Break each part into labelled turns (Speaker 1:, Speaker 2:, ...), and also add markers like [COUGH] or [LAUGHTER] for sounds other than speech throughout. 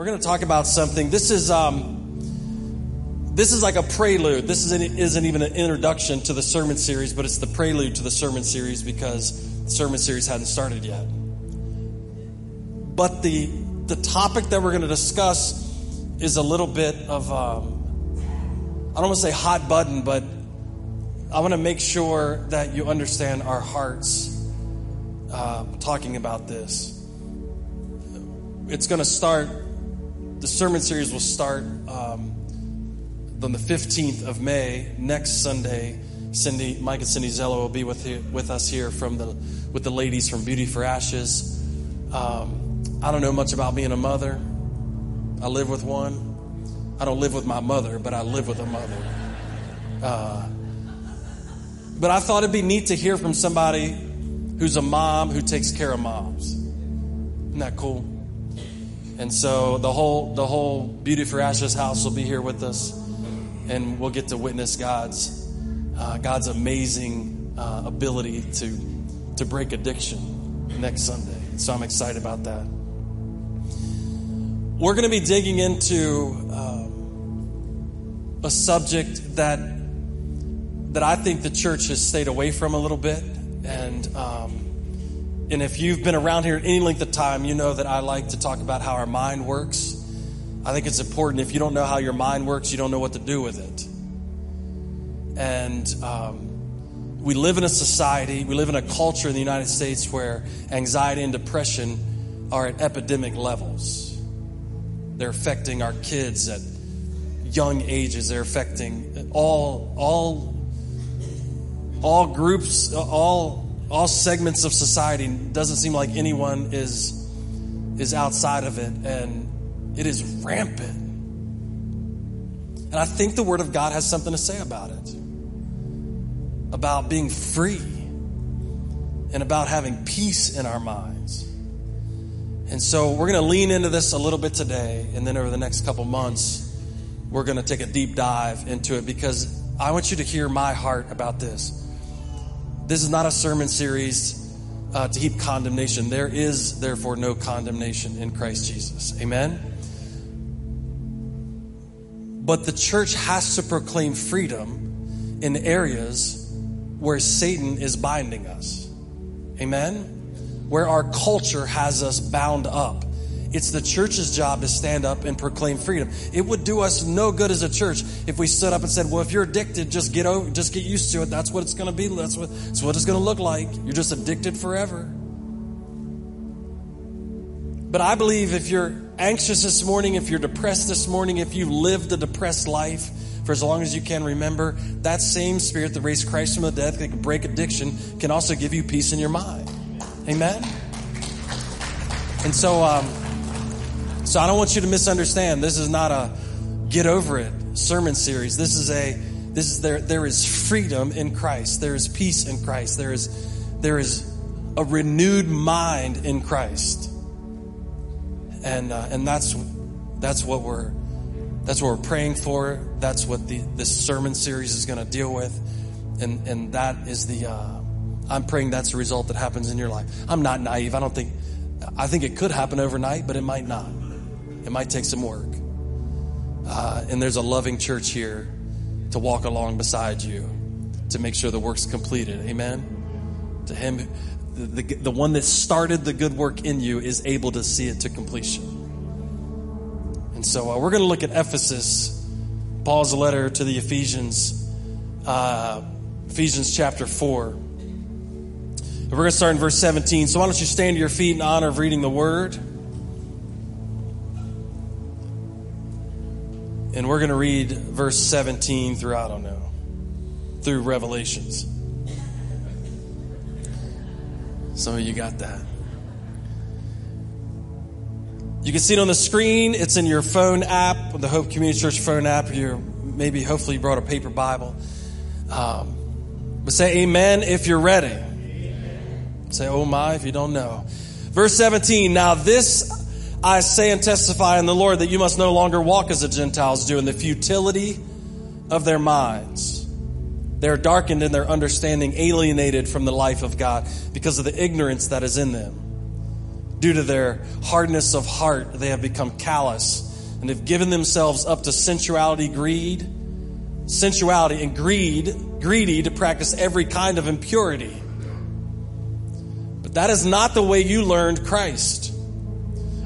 Speaker 1: We're going to talk about something. This is um, this is like a prelude. This isn't, isn't even an introduction to the sermon series, but it's the prelude to the sermon series because the sermon series hadn't started yet. But the the topic that we're going to discuss is a little bit of um, I don't want to say hot button, but I want to make sure that you understand our hearts uh, talking about this. It's going to start the sermon series will start um, on the 15th of May. Next Sunday, Cindy, Mike and Cindy Zello will be with, with us here from the, with the ladies from Beauty for Ashes. Um, I don't know much about being a mother. I live with one. I don't live with my mother, but I live with a mother. Uh, but I thought it'd be neat to hear from somebody who's a mom who takes care of moms. Isn't that cool? And so the whole the whole Beauty for Ashes house will be here with us, and we'll get to witness God's uh, God's amazing uh, ability to to break addiction next Sunday. So I'm excited about that. We're going to be digging into um, a subject that that I think the church has stayed away from a little bit, and. Um, and if you've been around here any length of time, you know that I like to talk about how our mind works. I think it's important. If you don't know how your mind works, you don't know what to do with it. And um, we live in a society, we live in a culture in the United States where anxiety and depression are at epidemic levels. They're affecting our kids at young ages. They're affecting all all all groups, all all segments of society. Doesn't seem like anyone is is outside of it, and it is rampant. And I think the Word of God has something to say about it, about being free, and about having peace in our minds. And so we're going to lean into this a little bit today, and then over the next couple months, we're going to take a deep dive into it because I want you to hear my heart about this. This is not a sermon series uh, to heap condemnation. There is, therefore, no condemnation in Christ Jesus. Amen? But the church has to proclaim freedom in areas where Satan is binding us. Amen? Where our culture has us bound up it's the church's job to stand up and proclaim freedom. It would do us no good as a church if we stood up and said, "Well, if you're addicted, just get over, just get used to it. That's what it's going to be. That's what, that's what it's going to look like. You're just addicted forever." But I believe if you're anxious this morning, if you're depressed this morning, if you've lived a depressed life for as long as you can remember, that same spirit that raised Christ from the dead, that can break addiction, can also give you peace in your mind. Amen? And so, um, so I don't want you to misunderstand. This is not a get over it sermon series. This is a this is there there is freedom in Christ. There is peace in Christ. There is there is a renewed mind in Christ. And uh, and that's that's what we're that's what we're praying for. That's what the this sermon series is going to deal with. And and that is the uh, I'm praying that's the result that happens in your life. I'm not naive. I don't think I think it could happen overnight, but it might not. It might take some work. Uh, and there's a loving church here to walk along beside you to make sure the work's completed. Amen. To Him, the, the, the one that started the good work in you is able to see it to completion. And so uh, we're going to look at Ephesus, Paul's letter to the Ephesians, uh, Ephesians chapter 4. And we're going to start in verse 17. So why don't you stand to your feet in honor of reading the word? And we're going to read verse 17 through, I don't know, through Revelations. Some of you got that. You can see it on the screen. It's in your phone app, the Hope Community Church phone app. You maybe, hopefully, you brought a paper Bible. Um, but say amen if you're ready. Amen. Say oh my if you don't know. Verse 17. Now this I say and testify in the Lord that you must no longer walk as the Gentiles do in the futility of their minds. They're darkened in their understanding, alienated from the life of God because of the ignorance that is in them Due to their hardness of heart, they have become callous and have given themselves up to sensuality, greed, sensuality and greed, greedy to practice every kind of impurity. But that is not the way you learned Christ.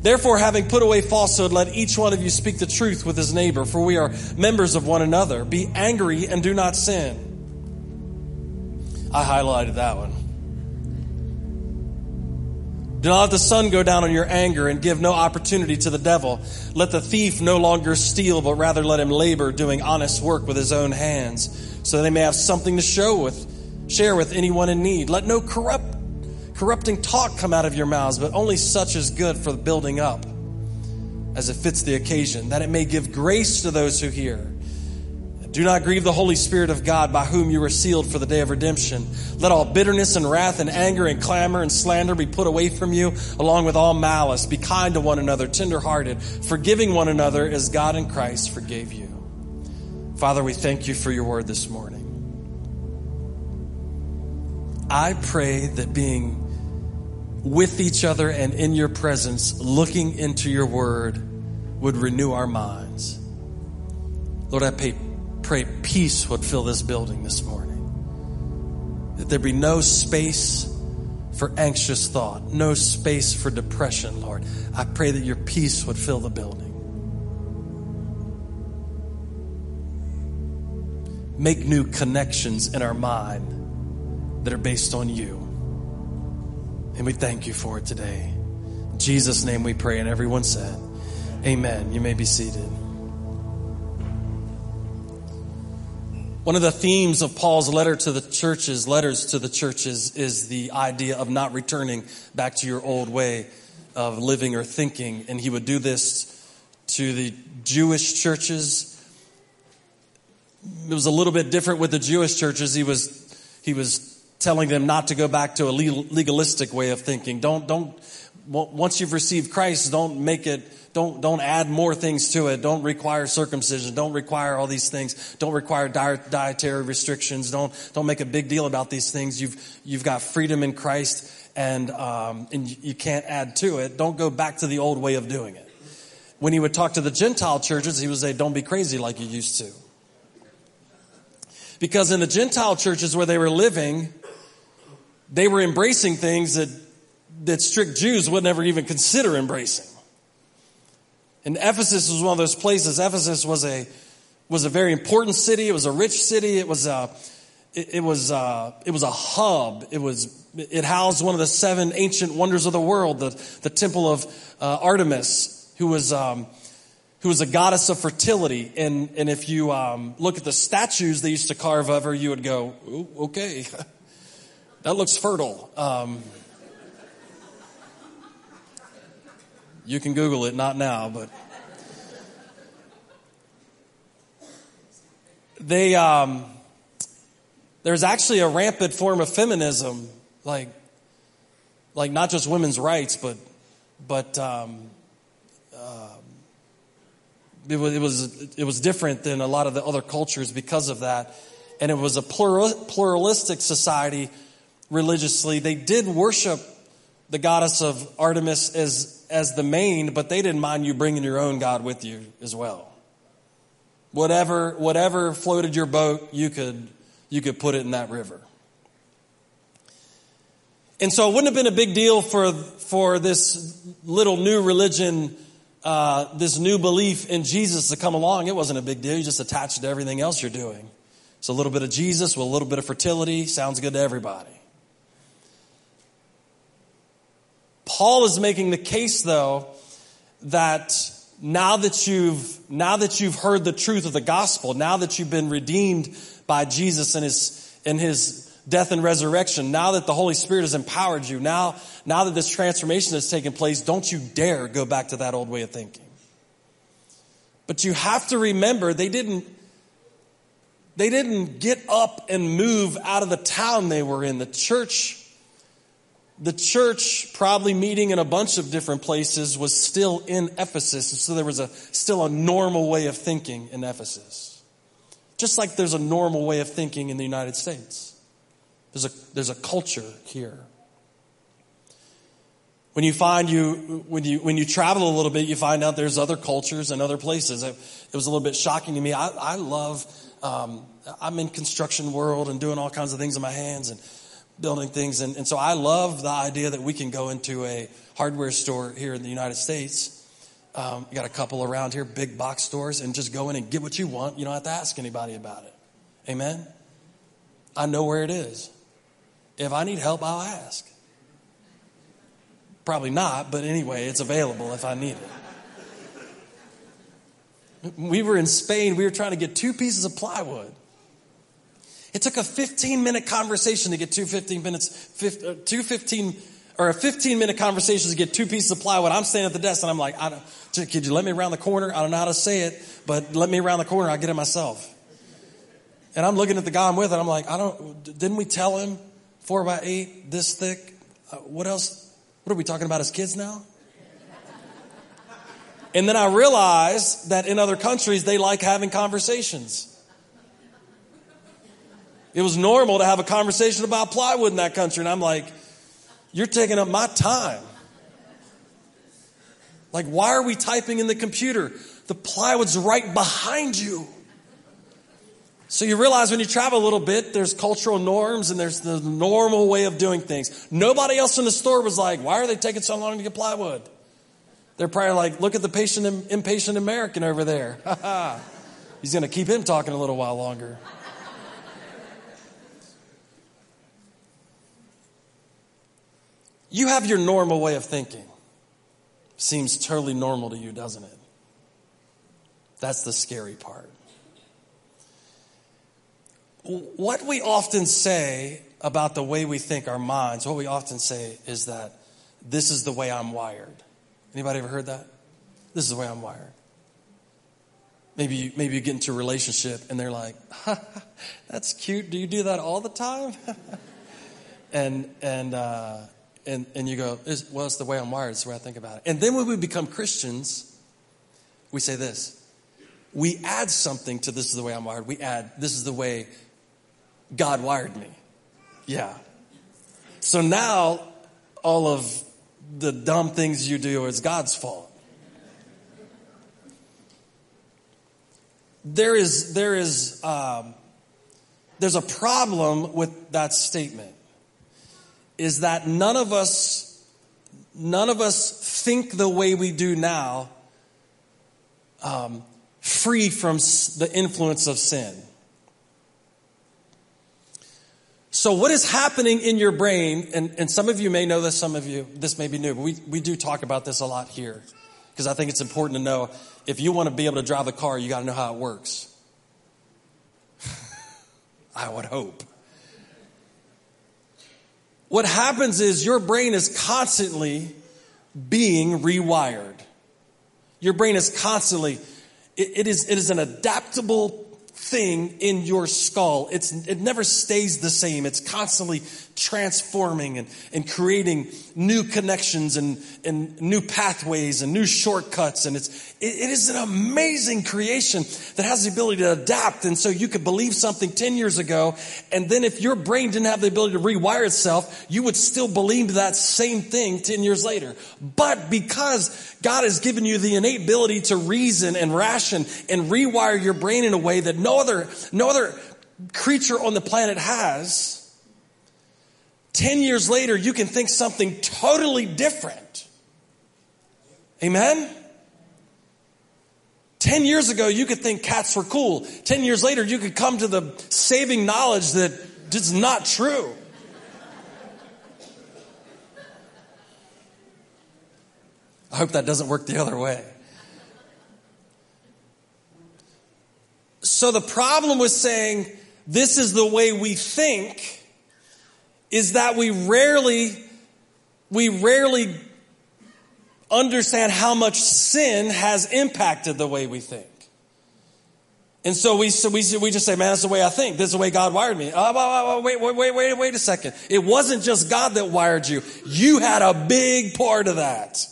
Speaker 1: Therefore, having put away falsehood, let each one of you speak the truth with his neighbor, for we are members of one another. Be angry and do not sin. I highlighted that one. Do not let the sun go down on your anger and give no opportunity to the devil. Let the thief no longer steal, but rather let him labor doing honest work with his own hands, so that he may have something to show with Share with anyone in need. Let no corrupt, corrupting talk come out of your mouths, but only such as good for the building up, as it fits the occasion, that it may give grace to those who hear. Do not grieve the Holy Spirit of God, by whom you were sealed for the day of redemption. Let all bitterness and wrath and anger and clamor and slander be put away from you, along with all malice. Be kind to one another, tenderhearted, forgiving one another as God in Christ forgave you. Father, we thank you for your word this morning. I pray that being with each other and in your presence, looking into your word, would renew our minds. Lord, I pray, pray peace would fill this building this morning. That there be no space for anxious thought, no space for depression, Lord. I pray that your peace would fill the building. Make new connections in our mind that are based on you. And we thank you for it today. In Jesus' name we pray, and everyone said, Amen. You may be seated. One of the themes of Paul's letter to the churches, letters to the churches, is the idea of not returning back to your old way of living or thinking. And he would do this to the Jewish churches. It was a little bit different with the Jewish churches. He was, he was telling them not to go back to a legalistic way of thinking. Don't, don't, once you've received Christ, don't make it, don't, don't add more things to it. Don't require circumcision. Don't require all these things. Don't require dietary restrictions. Don't, don't make a big deal about these things. You've, you've got freedom in Christ and, um, and you can't add to it. Don't go back to the old way of doing it. When he would talk to the Gentile churches, he would say, don't be crazy like you used to. Because in the Gentile churches where they were living, they were embracing things that, that strict Jews would never even consider embracing. And Ephesus was one of those places. Ephesus was a, was a very important city. It was a rich city. It was a, it, it was a, it was a hub. It was, it housed one of the seven ancient wonders of the world, the, the temple of uh, Artemis, who was, um, who was a goddess of fertility. And, and if you um, look at the statues they used to carve of her, you would go, okay. [LAUGHS] That looks fertile. Um, you can Google it, not now, but. They, um, there's actually a rampant form of feminism, like, like not just women's rights, but, but um, uh, it, was, it was it was different than a lot of the other cultures because of that, and it was a plural, pluralistic society religiously. They did worship the goddess of Artemis as, as the main, but they didn't mind you bringing your own God with you as well. Whatever, whatever floated your boat, you could, you could put it in that river. And so it wouldn't have been a big deal for, for this little new religion, uh, this new belief in Jesus to come along. It wasn't a big deal. You just attached it to everything else you're doing. So a little bit of Jesus with a little bit of fertility sounds good to everybody. Paul is making the case though that now that you've now that you've heard the truth of the gospel, now that you've been redeemed by Jesus and his and his death and resurrection, now that the Holy Spirit has empowered you, now now that this transformation has taken place, don't you dare go back to that old way of thinking. But you have to remember they didn't they didn't get up and move out of the town they were in. The church, the church probably meeting in a bunch of different places was still in Ephesus. And So there was a, still a normal way of thinking in Ephesus. Just like there's a normal way of thinking in the United States. There's a, there's a culture here. When you find you, when you, when you travel a little bit, you find out there's other cultures and other places. It, it was a little bit shocking to me. I, I love, um, I'm in construction world and doing all kinds of things in my hands and building things. And, and so I love the idea that we can go into a hardware store here in the United States. Um, you got a couple around here, big box stores, and just go in and get what you want. You don't have to ask anybody about it. Amen? I know where it is. If I need help, I'll ask. Probably not, but anyway, it's available if I need it. We were in Spain, we were trying to get two pieces of plywood. It took a 15 minute conversation to get two 15 minutes, uh, two 15, or a 15 minute conversation to get two pieces of plywood. I'm standing at the desk and I'm like, I don't, could you let me around the corner? I don't know how to say it, but let me around the corner. I'll get it myself. And I'm looking at the guy I'm with and I'm like, I don't, didn't we tell him four by eight, this thick? Uh, what else? What are we talking about as kids now? And then I realized that in other countries, they like having conversations. It was normal to have a conversation about plywood in that country. And I'm like, you're taking up my time. Like, why are we typing in the computer? The plywood's right behind you. So you realize when you travel a little bit, there's cultural norms and there's the normal way of doing things. Nobody else in the store was like, why are they taking so long to get plywood? They're probably like, look at the patient, impatient American over there. [LAUGHS] He's going to keep him talking a little while longer. You have your normal way of thinking. Seems totally normal to you, doesn't it? That's the scary part what we often say about the way we think our minds, what we often say is that this is the way I'm wired. Anybody ever heard that? This is the way I'm wired. Maybe you, maybe you get into a relationship and they're like, [LAUGHS] "That's cute. Do you do that all the time?" [LAUGHS] and and uh, and and you go, "Well, it's the way I'm wired. It's the way I think about it." And then when we become Christians, we say this: we add something to this is the way I'm wired. We add this is the way God wired me. Yeah. So now all of the dumb things you do is God's fault. There is, there is, um, there's a problem with that statement. Is that none of us, none of us think the way we do now, um, free from the influence of sin. So, what is happening in your brain, and, and some of you may know this, some of you, this may be new, but we, we do talk about this a lot here. Because I think it's important to know if you want to be able to drive a car, you got to know how it works. [LAUGHS] I would hope. What happens is your brain is constantly being rewired. Your brain is constantly, it, it is, it is an adaptable thing in your skull. It's, it never stays the same. It's constantly transforming and, and creating new connections and, and new pathways and new shortcuts. And it's, it, it is an amazing creation that has the ability to adapt. And so you could believe something 10 years ago. And then if your brain didn't have the ability to rewire itself, you would still believe that same thing 10 years later. But because God has given you the innate ability to reason and ration and rewire your brain in a way that no other, no other creature on the planet has, 10 years later, you can think something totally different. Amen? 10 years ago, you could think cats were cool. 10 years later, you could come to the saving knowledge that it's not true. I hope that doesn't work the other way. So the problem with saying this is the way we think is that we rarely, we rarely understand how much sin has impacted the way we think. And so we, so we, we just say, man, that's the way I think. This is the way God wired me. Oh, wait, wait, wait, wait, wait a second. It wasn't just God that wired you. You had a big part of that.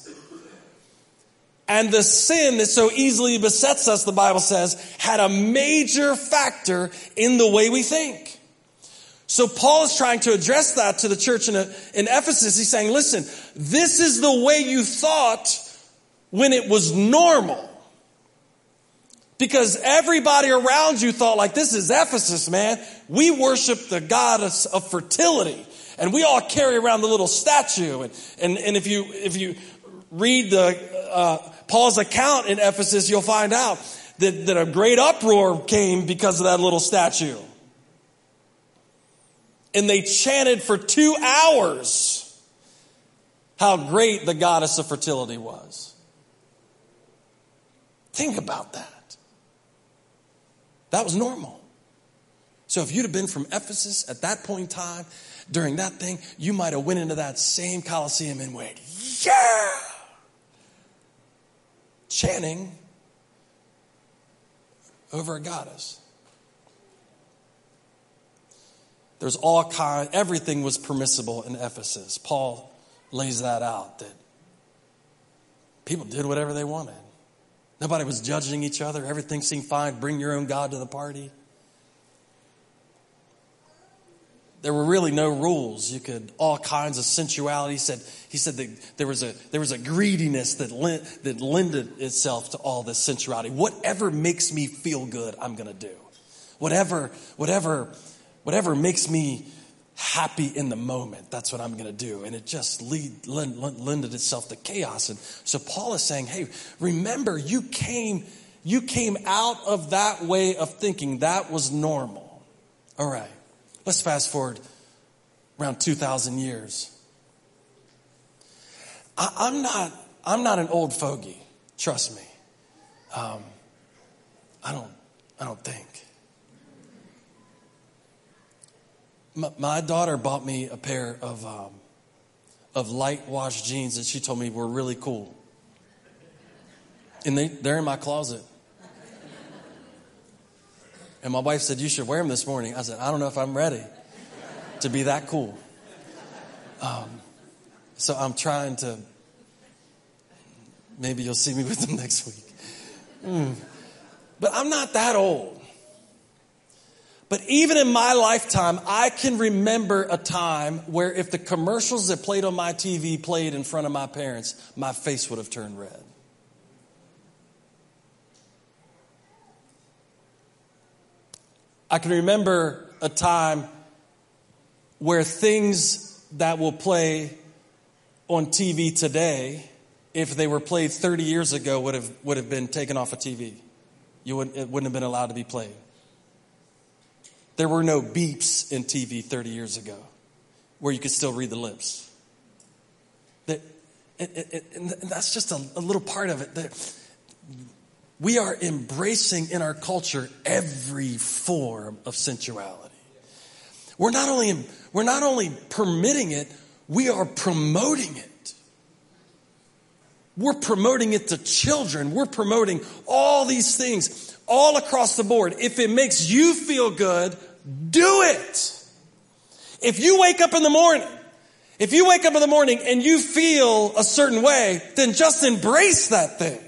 Speaker 1: And the sin that so easily besets us, the Bible says, had a major factor in the way we think. So Paul is trying to address that to the church in, Ephesus. He's saying, listen, this is the way you thought when it was normal. Because everybody around you thought like, this is Ephesus, man. We worship the goddess of fertility. And we all carry around the little statue. And, and, and if you, if you read the, uh, Paul's account in Ephesus, you'll find out that, that a great uproar came because of that little statue. And they chanted for two hours how great the goddess of fertility was. Think about that. That was normal. So if you'd have been from Ephesus at that point in time, during that thing, you might have went into that same Colosseum and went, yeah! Chanting over a goddess. There's all kind, everything was permissible in Ephesus. Paul lays that out that people did whatever they wanted. Nobody was judging each other. Everything seemed fine. Bring your own God to the party. There were really no rules. You could all kinds of sensuality. He said he said that there was a there was a greediness that lent, that lended itself to all this sensuality. Whatever makes me feel good, I'm going to do. Whatever whatever whatever makes me happy in the moment. That's what I'm going to do. And it just lead, lend, lended itself to chaos. And so Paul is saying, hey, remember you came, you came out of that way of thinking. That was normal. All right. Let's fast forward around 2,000 years. I, am not, I'm not an old fogey. Trust me. Um, I don't, I don't think. My, my daughter bought me a pair of um, of light wash jeans that she told me were really cool, and they they're in my closet. And my wife said, "You should wear them this morning." I said, "I don't know if I'm ready to be that cool." Um, so I'm trying to. Maybe you'll see me with them [LAUGHS] next week. Mm. But I'm not that old. But even in my lifetime, I can remember a time where if the commercials that played on my TV played in front of my parents, my face would have turned red. I can remember a time where things that will play on TV today, if they were played 30 years ago, would have, would have been taken off of TV. You wouldn't, it wouldn't have been allowed to be played. There were no beeps in TV 30 years ago where you could still read the lips. That, and, that's just a, a little part of it. That we are embracing in our culture every form of sensuality. We're not only, we're not only permitting it, we are promoting it. We're promoting it to children. We're promoting all these things all across the board. If it makes you feel good, do it. If you wake up in the morning, if you wake up in the morning and you feel a certain way, then just embrace that thing.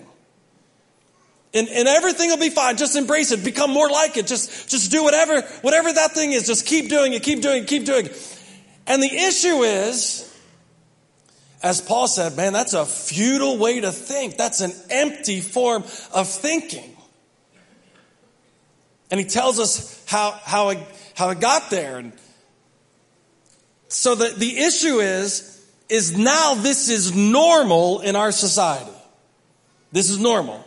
Speaker 1: And, and everything will be fine. Just embrace it. Become more like it. Just, just do whatever, whatever that thing is. Just keep doing it, keep doing it, keep doing it. And the issue is, as Paul said, man, that's a futile way to think. That's an empty form of thinking. And he tells us how, how, it, how it got there. And so the, the issue is, is now this is normal in our society. This is normal.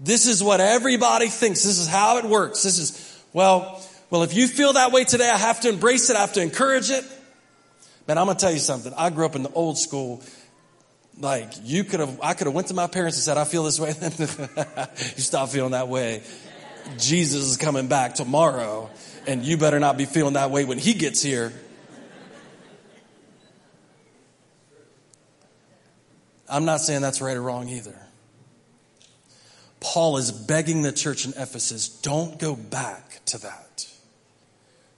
Speaker 1: This is what everybody thinks. This is how it works. This is, well, well, if you feel that way today, I have to embrace it. I have to encourage it. Man, I'm going to tell you something. I grew up in the old school. Like you could have, I could have went to my parents and said, I feel this way. Then [LAUGHS] you stop feeling that way. Jesus is coming back tomorrow, and you better not be feeling that way when he gets here. I'm not saying that's right or wrong either. Paul is begging the church in Ephesus, don't go back to that.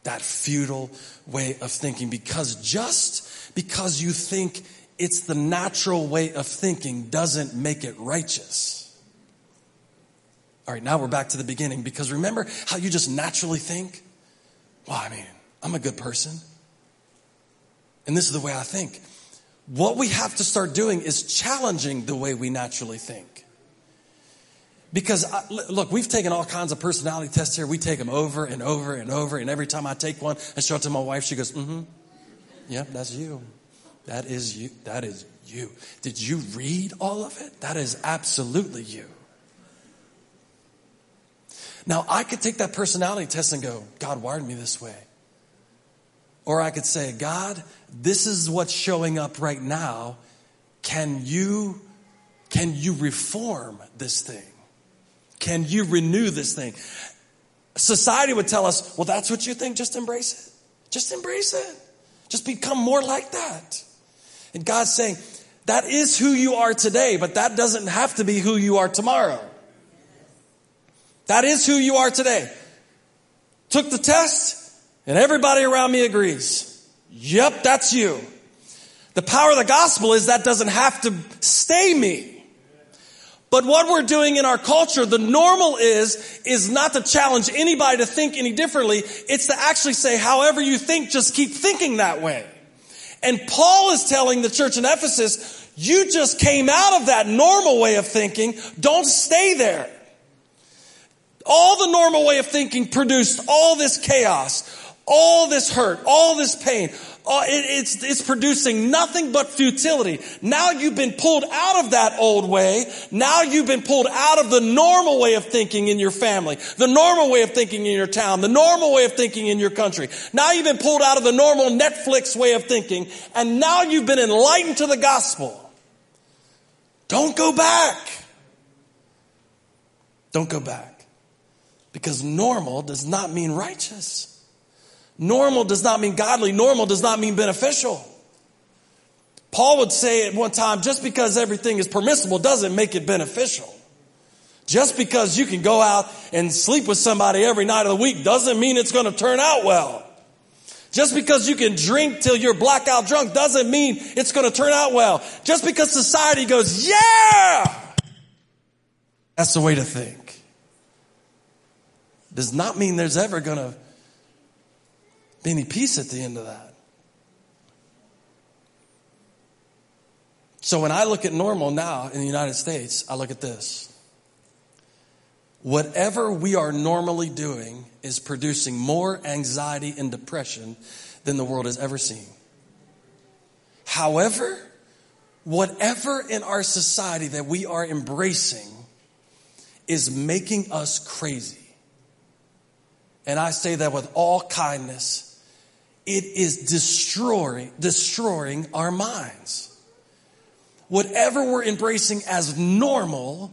Speaker 1: That futile way of thinking because just because you think it's the natural way of thinking doesn't make it righteous. All right, now we're back to the beginning because remember how you just naturally think? Well, I mean, I'm a good person. And this is the way I think. What we have to start doing is challenging the way we naturally think. Because, I, look, we've taken all kinds of personality tests here. We take them over and over and over. And every time I take one and show it to my wife, she goes, mm hmm. Yep, that's you. That is you. That is you. Did you read all of it? That is absolutely you. Now, I could take that personality test and go, God wired me this way. Or I could say, God, this is what's showing up right now. Can you, can you reform this thing? Can you renew this thing? Society would tell us, well, that's what you think. Just embrace it. Just embrace it. Just become more like that. And God's saying, that is who you are today, but that doesn't have to be who you are tomorrow. That is who you are today. Took the test, and everybody around me agrees. Yep, that's you. The power of the gospel is that doesn't have to stay me. But what we're doing in our culture, the normal is, is not to challenge anybody to think any differently. It's to actually say, however you think, just keep thinking that way. And Paul is telling the church in Ephesus, you just came out of that normal way of thinking. Don't stay there. All the normal way of thinking produced all this chaos, all this hurt, all this pain. Uh, it, it's, it's producing nothing but futility. Now you've been pulled out of that old way. Now you've been pulled out of the normal way of thinking in your family, the normal way of thinking in your town, the normal way of thinking in your country. Now you've been pulled out of the normal Netflix way of thinking, and now you've been enlightened to the gospel. Don't go back. Don't go back. Because normal does not mean righteous. Normal does not mean godly. Normal does not mean beneficial. Paul would say at one time, just because everything is permissible doesn't make it beneficial. Just because you can go out and sleep with somebody every night of the week doesn't mean it's going to turn out well. Just because you can drink till you're blackout drunk doesn't mean it's going to turn out well. Just because society goes, yeah! That's the way to think does not mean there's ever going to be any peace at the end of that. So when I look at normal now in the United States, I look at this. Whatever we are normally doing is producing more anxiety and depression than the world has ever seen. However, whatever in our society that we are embracing is making us crazy. And I say that with all kindness. It is destroying, destroying our minds. Whatever we're embracing as normal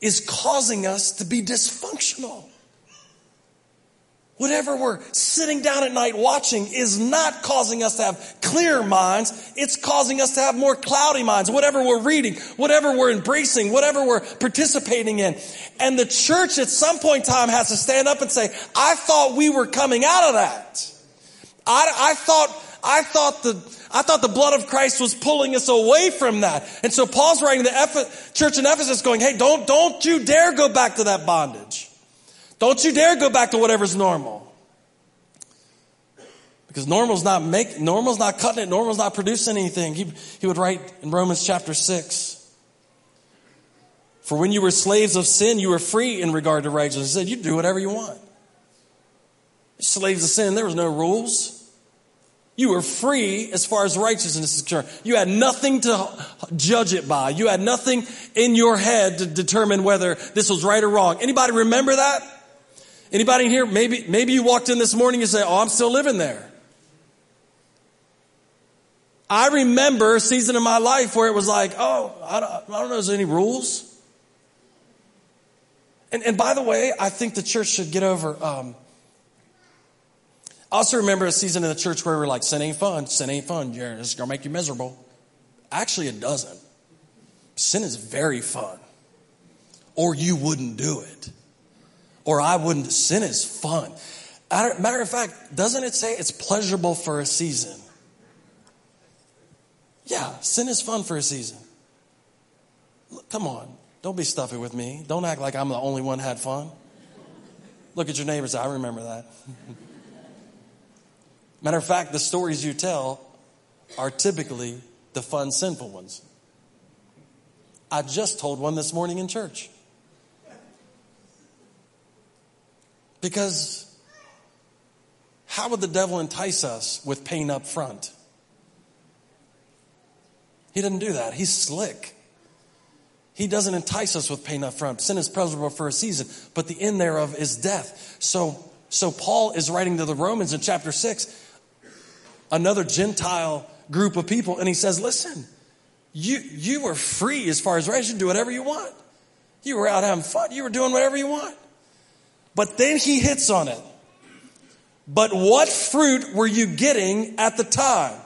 Speaker 1: is causing us to be dysfunctional. Whatever we're sitting down at night watching is not causing us to have clear minds. It's causing us to have more cloudy minds. Whatever we're reading, whatever we're embracing, whatever we're participating in. And the church at some point in time has to stand up and say, I thought we were coming out of that. I, I thought, I thought the, I thought the blood of Christ was pulling us away from that. And so Paul's writing to the church in Ephesus going, hey, don't, don't you dare go back to that bondage. Don't you dare go back to whatever's normal. Because normal's not make, normal's not cutting it, normal's not producing anything. He, he would write in Romans chapter 6. For when you were slaves of sin, you were free in regard to righteousness. He said, you do whatever you want. Slaves of sin, there was no rules. You were free as far as righteousness is concerned. You had nothing to judge it by. You had nothing in your head to determine whether this was right or wrong. Anybody remember that? Anybody here? Maybe, maybe you walked in this morning and say, Oh, I'm still living there. I remember a season in my life where it was like, oh, I don't, I don't know there's any rules. And, and by the way, I think the church should get over. Um, I also remember a season in the church where we were like, sin ain't fun, sin ain't fun, it's gonna make you miserable. Actually, it doesn't. Sin is very fun. or you wouldn't do it. Or I wouldn't. Sin is fun. Matter of fact, doesn't it say it's pleasurable for a season? Yeah, sin is fun for a season. Look, come on, don't be stuffy with me. Don't act like I'm the only one had fun. Look at your neighbors. I remember that. [LAUGHS] Matter of fact, the stories you tell are typically the fun, sinful ones. I just told one this morning in church. Because how would the devil entice us with pain up front? He didn't do that. He's slick. He doesn't entice us with pain up front. Sin is pleasurable for a season, but the end thereof is death. So, so Paul is writing to the Romans in chapter 6, another Gentile group of people, and he says, listen, you, you were free as far as right. You do whatever you want. You were out having fun. You were doing whatever you want. But then he hits on it. But what fruit were you getting at the time?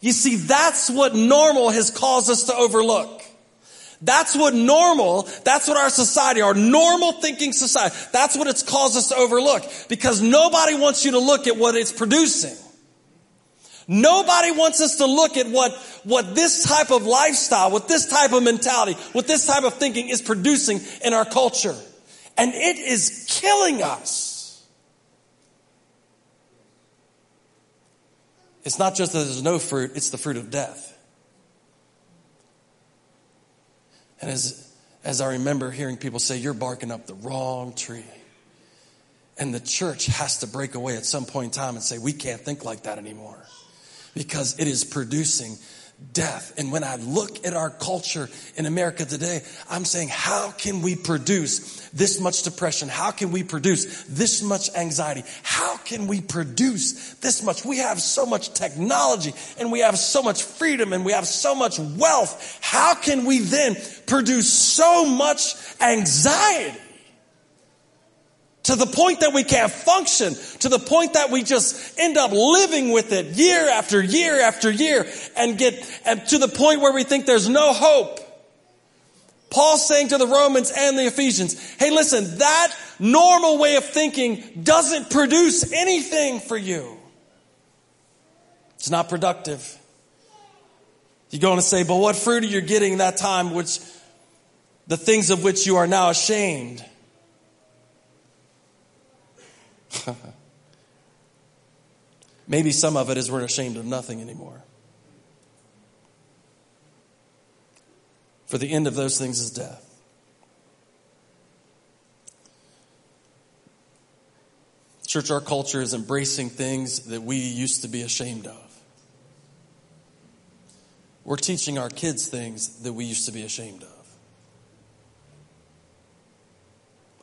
Speaker 1: You see, that's what normal has caused us to overlook. That's what normal, that's what our society, our normal thinking society, that's what it's caused us to overlook because nobody wants you to look at what it's producing. Nobody wants us to look at what, what this type of lifestyle, what this type of mentality, what this type of thinking is producing in our culture. And it is killing us. It's not just that there's no fruit, it's the fruit of death. And as, as I remember hearing people say, you're barking up the wrong tree. And the church has to break away at some point in time and say, we can't think like that anymore because it is producing death. And when I look at our culture in America today, I'm saying, how can we produce this much depression? How can we produce this much anxiety? How can we produce this much? We have so much technology and we have so much freedom and we have so much wealth. How can we then produce so much anxiety? To the point that we can't function, to the point that we just end up living with it year after year after year and get and to the point where we think there's no hope. Paul's saying to the Romans and the Ephesians, hey listen, that normal way of thinking doesn't produce anything for you. It's not productive. You're going to say, but what fruit are you getting that time which the things of which you are now ashamed? [LAUGHS] Maybe some of it is we're ashamed of nothing anymore. For the end of those things is death. Church, our culture is embracing things that we used to be ashamed of. We're teaching our kids things that we used to be ashamed of.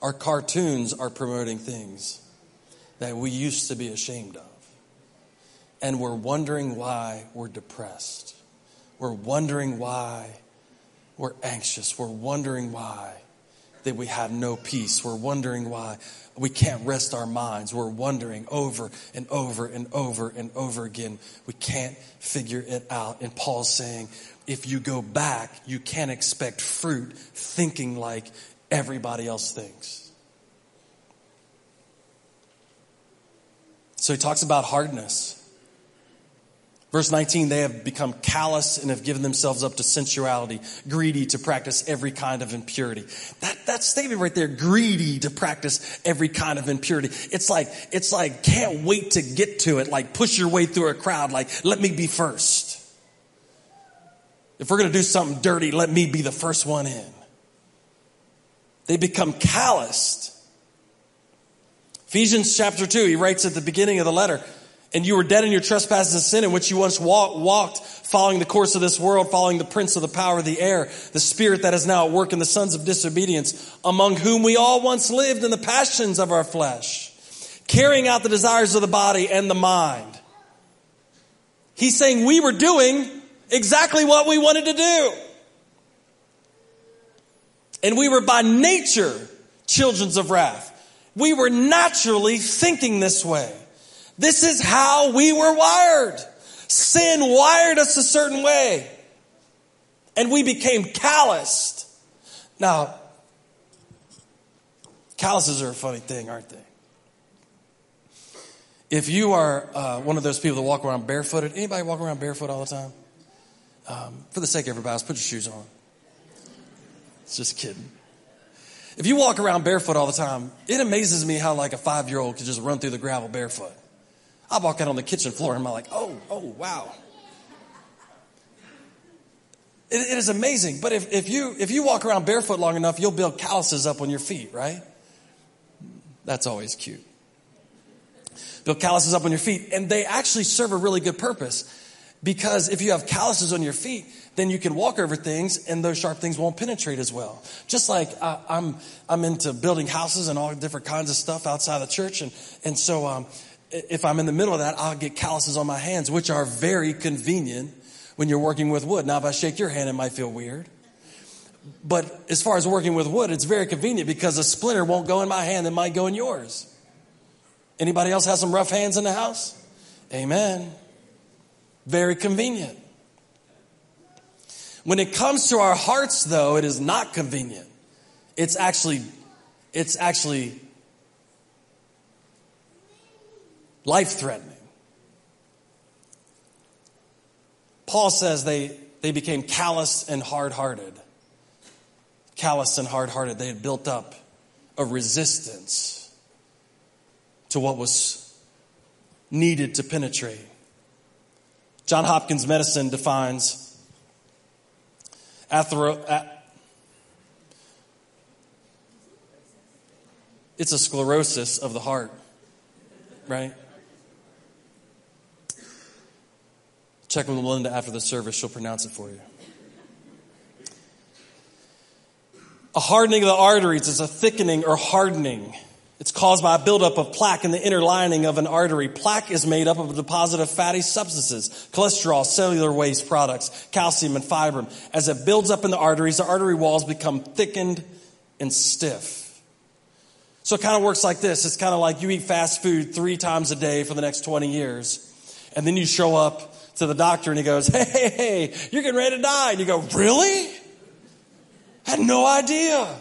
Speaker 1: Our cartoons are promoting things that we used to be ashamed of. And we're wondering why we're depressed. We're wondering why we're anxious. We're wondering why that we have no peace. We're wondering why we can't rest our minds. We're wondering over and over and over and over again. We can't figure it out. And Paul's saying, if you go back, you can't expect fruit thinking like everybody else thinks. So he talks about hardness. Verse 19, they have become callous and have given themselves up to sensuality, greedy to practice every kind of impurity. That, that statement right there, greedy to practice every kind of impurity. It's like, it's like, can't wait to get to it, like push your way through a crowd, like, let me be first. If we're going to do something dirty, let me be the first one in. They become calloused Ephesians chapter 2, he writes at the beginning of the letter, and you were dead in your trespasses and sin in which you once walk, walked, following the course of this world, following the prince of the power of the air, the spirit that is now at work in the sons of disobedience, among whom we all once lived in the passions of our flesh, carrying out the desires of the body and the mind. He's saying we were doing exactly what we wanted to do. And we were by nature children of wrath. We were naturally thinking this way. This is how we were wired. Sin wired us a certain way. And we became calloused. Now, calluses are a funny thing, aren't they? If you are uh, one of those people that walk around barefooted, anybody walk around barefoot all the time? Um, for the sake of everybody else, put your shoes on. It's just kidding. If you walk around barefoot all the time, it amazes me how like a five year old could just run through the gravel barefoot. I walk out on the kitchen floor and I'm like, oh, oh, wow. It, it is amazing. But if, if you if you walk around barefoot long enough, you'll build calluses up on your feet, right? That's always cute. Build calluses up on your feet, and they actually serve a really good purpose. Because if you have calluses on your feet, then you can walk over things and those sharp things won't penetrate as well. Just like uh, I'm, I'm into building houses and all different kinds of stuff outside the church. And, and so, um, if I'm in the middle of that, I'll get calluses on my hands, which are very convenient when you're working with wood. Now, if I shake your hand, it might feel weird. But as far as working with wood, it's very convenient because a splinter won't go in my hand, it might go in yours. Anybody else have some rough hands in the house? Amen. Very convenient. When it comes to our hearts, though, it is not convenient. It's actually, it's actually life threatening. Paul says they, they became callous and hard hearted. Callous and hard hearted. They had built up a resistance to what was needed to penetrate. John Hopkins Medicine defines athero, it's a sclerosis of the heart, right? Check with Melinda after the service, she'll pronounce it for you. A hardening of the arteries is a thickening or hardening. It's caused by a buildup of plaque in the inner lining of an artery. Plaque is made up of a deposit of fatty substances, cholesterol, cellular waste products, calcium, and fiber. As it builds up in the arteries, the artery walls become thickened and stiff. So it kind of works like this. It's kind of like you eat fast food three times a day for the next 20 years. And then you show up to the doctor and he goes, Hey, hey, hey, you're getting ready to die. And you go, Really? I had no idea.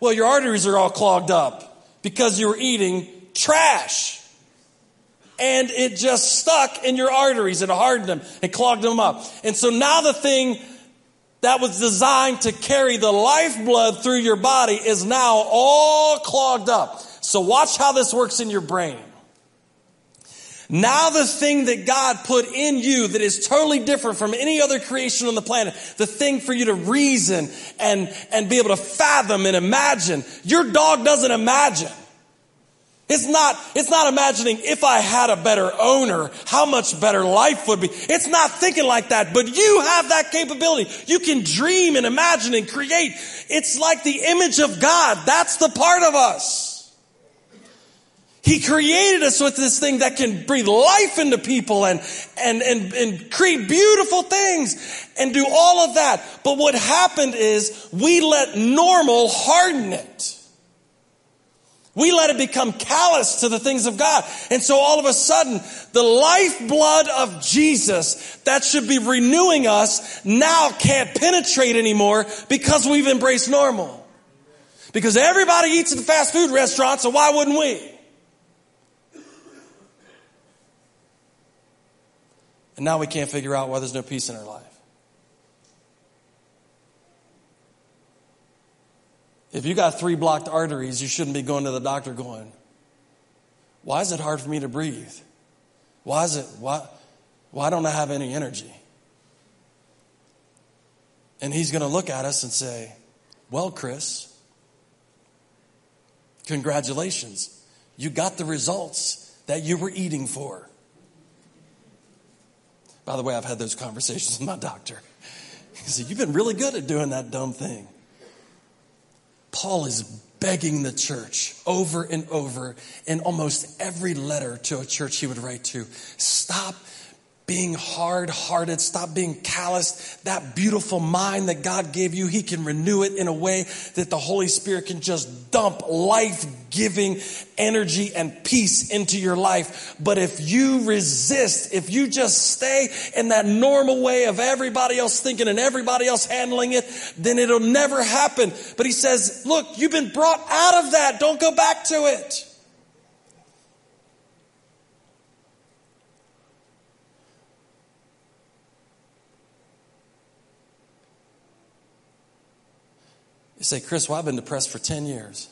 Speaker 1: Well, your arteries are all clogged up because you were eating trash. And it just stuck in your arteries and hardened them and clogged them up. And so now the thing that was designed to carry the lifeblood through your body is now all clogged up. So watch how this works in your brain. Now the thing that God put in you that is totally different from any other creation on the planet, the thing for you to reason and, and be able to fathom and imagine. Your dog doesn't imagine. It's not, it's not imagining if I had a better owner, how much better life would be. It's not thinking like that, but you have that capability. You can dream and imagine and create. It's like the image of God. That's the part of us. He created us with this thing that can breathe life into people and, and, and, and create beautiful things and do all of that. But what happened is we let normal harden it. We let it become callous to the things of God. And so all of a sudden, the lifeblood of Jesus that should be renewing us now can't penetrate anymore because we've embraced normal. Because everybody eats at the fast food restaurant, so why wouldn't we? And now we can't figure out why there's no peace in our life. If you got three blocked arteries, you shouldn't be going to the doctor going, why is it hard for me to breathe? Why is it, why, why don't I have any energy? And he's going to look at us and say, well, Chris, congratulations. You got the results that you were eating for. By the way, I've had those conversations with my doctor. He said, You've been really good at doing that dumb thing. Paul is begging the church over and over in almost every letter to a church he would write to stop being hard hearted. Stop being calloused. That beautiful mind that God gave you, He can renew it in a way that the Holy Spirit can just dump life giving energy and peace into your life. But if you resist, if you just stay in that normal way of everybody else thinking and everybody else handling it, then it'll never happen. But He says, look, you've been brought out of that. Don't go back to it. You say, Chris, well, I've been depressed for 10 years.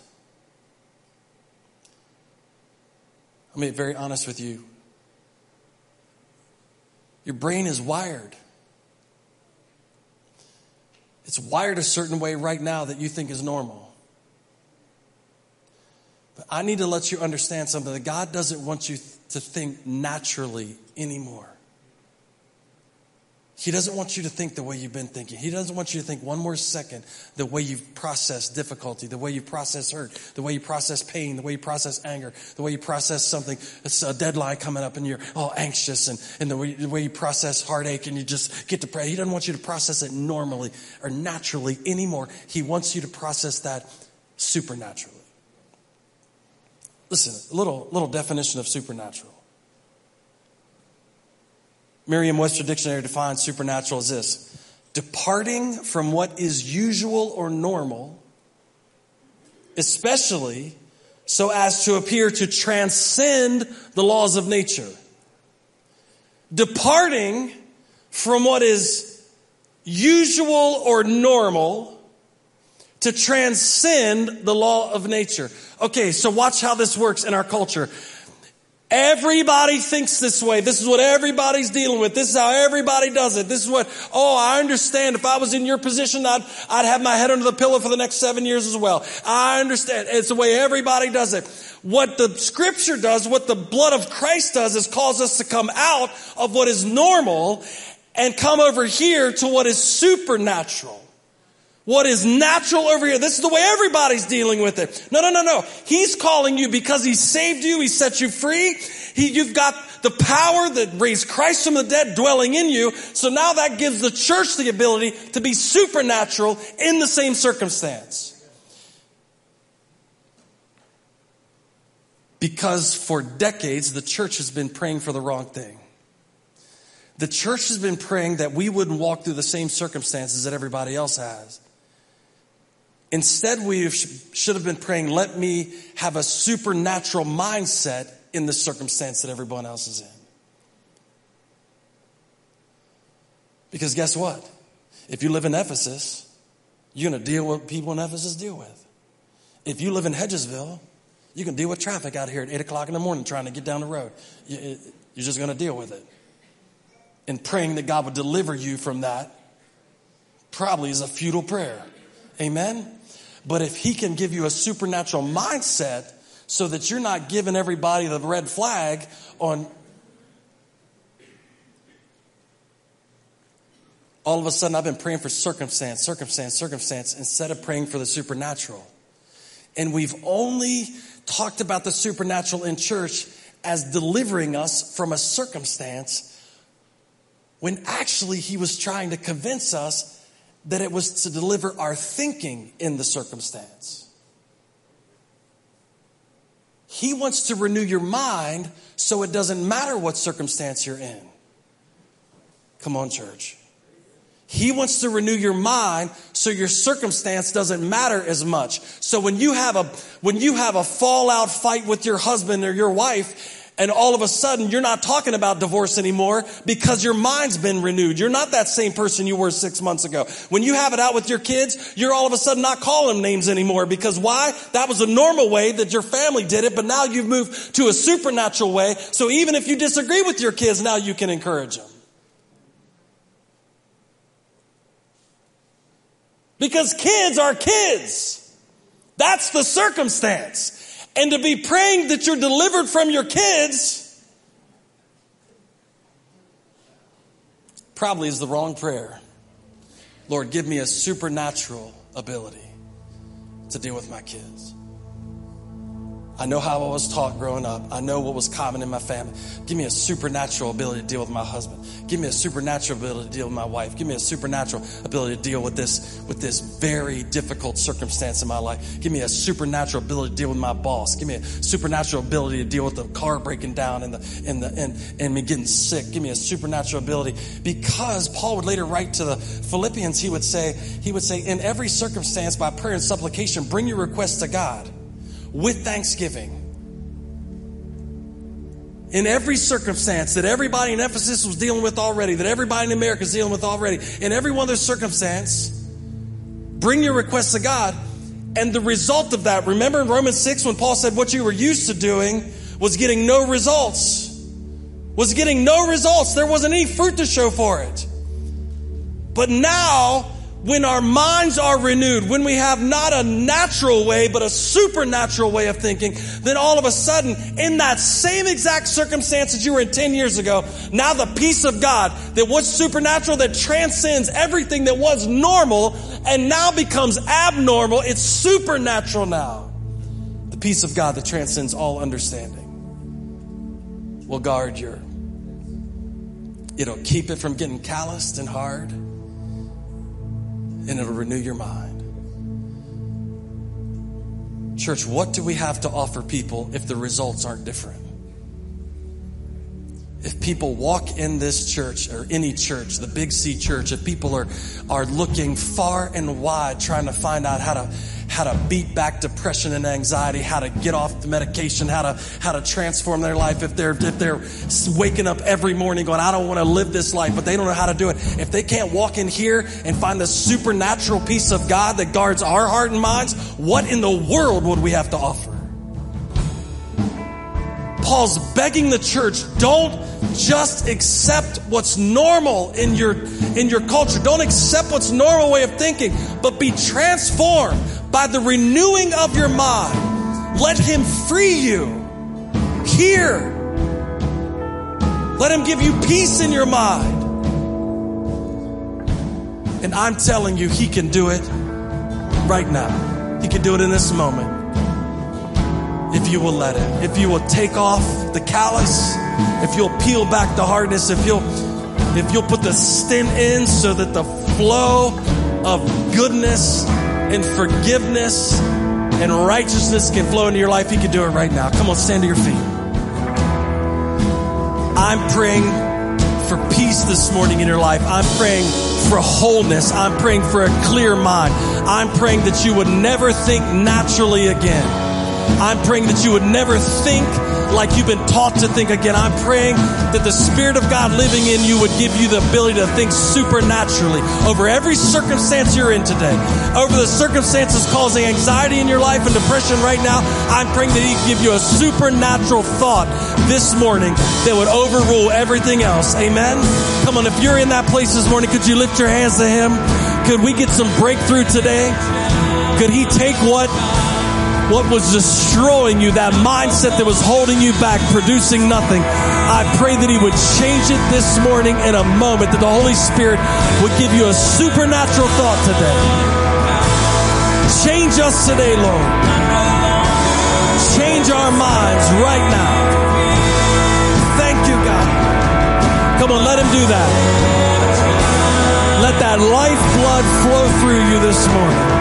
Speaker 1: Let me be very honest with you. Your brain is wired. It's wired a certain way right now that you think is normal. But I need to let you understand something that God doesn't want you to think naturally anymore. He doesn't want you to think the way you've been thinking. He doesn't want you to think one more second the way you've processed difficulty, the way you process hurt, the way you process pain, the way you process anger, the way you process something, it's a deadline coming up and you're all anxious and, and the, way, the way you process heartache and you just get depressed. He doesn't want you to process it normally or naturally anymore. He wants you to process that supernaturally. Listen, a little, little definition of supernatural. Merriam Webster Dictionary defines supernatural as this departing from what is usual or normal, especially so as to appear to transcend the laws of nature. Departing from what is usual or normal to transcend the law of nature. Okay, so watch how this works in our culture. Everybody thinks this way. This is what everybody's dealing with. This is how everybody does it. This is what, oh, I understand. If I was in your position, I'd, I'd have my head under the pillow for the next seven years as well. I understand. It's the way everybody does it. What the scripture does, what the blood of Christ does is cause us to come out of what is normal and come over here to what is supernatural what is natural over here. This is the way everybody's dealing with it. No, no, no, no. He's calling you because he saved you. He set you free. He, you've got the power that raised Christ from the dead dwelling in you. So now that gives the church the ability to be supernatural in the same circumstance. Because for decades, the church has been praying for the wrong thing. The church has been praying that we wouldn't walk through the same circumstances that everybody else has. Instead, we should have been praying, let me have a supernatural mindset in the circumstance that everyone else is in. Because guess what? If you live in Ephesus, you're going to deal with people in Ephesus deal with. If you live in Hedgesville, you can deal with traffic out here at 8 o'clock in the morning trying to get down the road. You're just going to deal with it. And praying that God would deliver you from that probably is a futile prayer. Amen? But if he can give you a supernatural mindset so that you're not giving everybody the red flag on all of a sudden I've been praying for circumstance, circumstance, circumstance instead of praying for the supernatural. And we've only talked about the supernatural in church as delivering us from a circumstance when actually he was trying to convince us that it was to deliver our thinking in the circumstance. He wants to renew your mind so it doesn't matter what circumstance you're in. Come on, church. He wants to renew your mind so your circumstance doesn't matter as much. So when you have a, when you have a fallout fight with your husband or your wife and all of a sudden you're not talking about divorce anymore because your mind's been renewed. You're not that same person you were six months ago. When you have it out with your kids, you're all of a sudden not calling names anymore because why? That was a normal way that your family did it, but now you've moved to a supernatural way. So even if you disagree with your kids, now you can encourage them. Because kids are kids. That's the circumstance and to be praying that you're delivered from your kids probably is the wrong prayer. Lord, give me a supernatural ability to deal with my kids. I know how I was taught growing up. I know what was common in my family. Give me a supernatural ability to deal with my husband. Give me a supernatural ability to deal with my wife. Give me a supernatural ability to deal with this with this very difficult circumstance in my life. Give me a supernatural ability to deal with my boss. Give me a supernatural ability to deal with the car breaking down and the and the and, and me getting sick. Give me a supernatural ability. Because Paul would later write to the Philippians, he would say, he would say, in every circumstance by prayer and supplication, bring your requests to God with thanksgiving. In every circumstance that everybody in Ephesus was dealing with already, that everybody in America is dealing with already, in every one of those circumstances, bring your requests to God. And the result of that, remember in Romans 6 when Paul said what you were used to doing was getting no results. Was getting no results. There wasn't any fruit to show for it. But now, when our minds are renewed, when we have not a natural way, but a supernatural way of thinking, then all of a sudden, in that same exact circumstance that you were in 10 years ago, now the peace of God that was supernatural, that transcends everything that was normal, and now becomes abnormal, it's supernatural now. The peace of God that transcends all understanding will guard your, it'll keep it from getting calloused and hard and it'll renew your mind. Church, what do we have to offer people if the results aren't different? If people walk in this church or any church, the Big C church, if people are, are looking far and wide trying to find out how to how to beat back depression and anxiety, how to get off the medication, how to how to transform their life. If they're if they're waking up every morning going, I don't want to live this life, but they don't know how to do it. If they can't walk in here and find the supernatural peace of God that guards our heart and minds, what in the world would we have to offer? Paul's begging the church, don't just accept what's normal in your in your culture. Don't accept what's normal way of thinking, but be transformed by the renewing of your mind. Let him free you here. Let him give you peace in your mind. And I'm telling you, he can do it right now. He can do it in this moment. If you will let it. If you will take off the callus, if you'll peel back the hardness, if you'll if you'll put the stint in so that the flow of goodness and forgiveness and righteousness can flow into your life, He can do it right now. Come on, stand to your feet. I'm praying for peace this morning in your life. I'm praying for wholeness. I'm praying for a clear mind. I'm praying that you would never think naturally again. I'm praying that you would never think like you've been taught to think again. I'm praying that the Spirit of God living in you would give you the ability to think supernaturally over every circumstance you're in today, over the circumstances causing anxiety in your life and depression right now. I'm praying that He give you a supernatural thought this morning that would overrule everything else. Amen. Come on, if you're in that place this morning, could you lift your hands to Him? Could we get some breakthrough today? Could He take what what was destroying you, that mindset that was holding you back, producing nothing. I pray that He would change it this morning in a moment, that the Holy Spirit would give you a supernatural thought today. Change us today, Lord. Change our minds right now. Thank you, God. Come on, let Him do that. Let that life lifeblood flow through you this morning.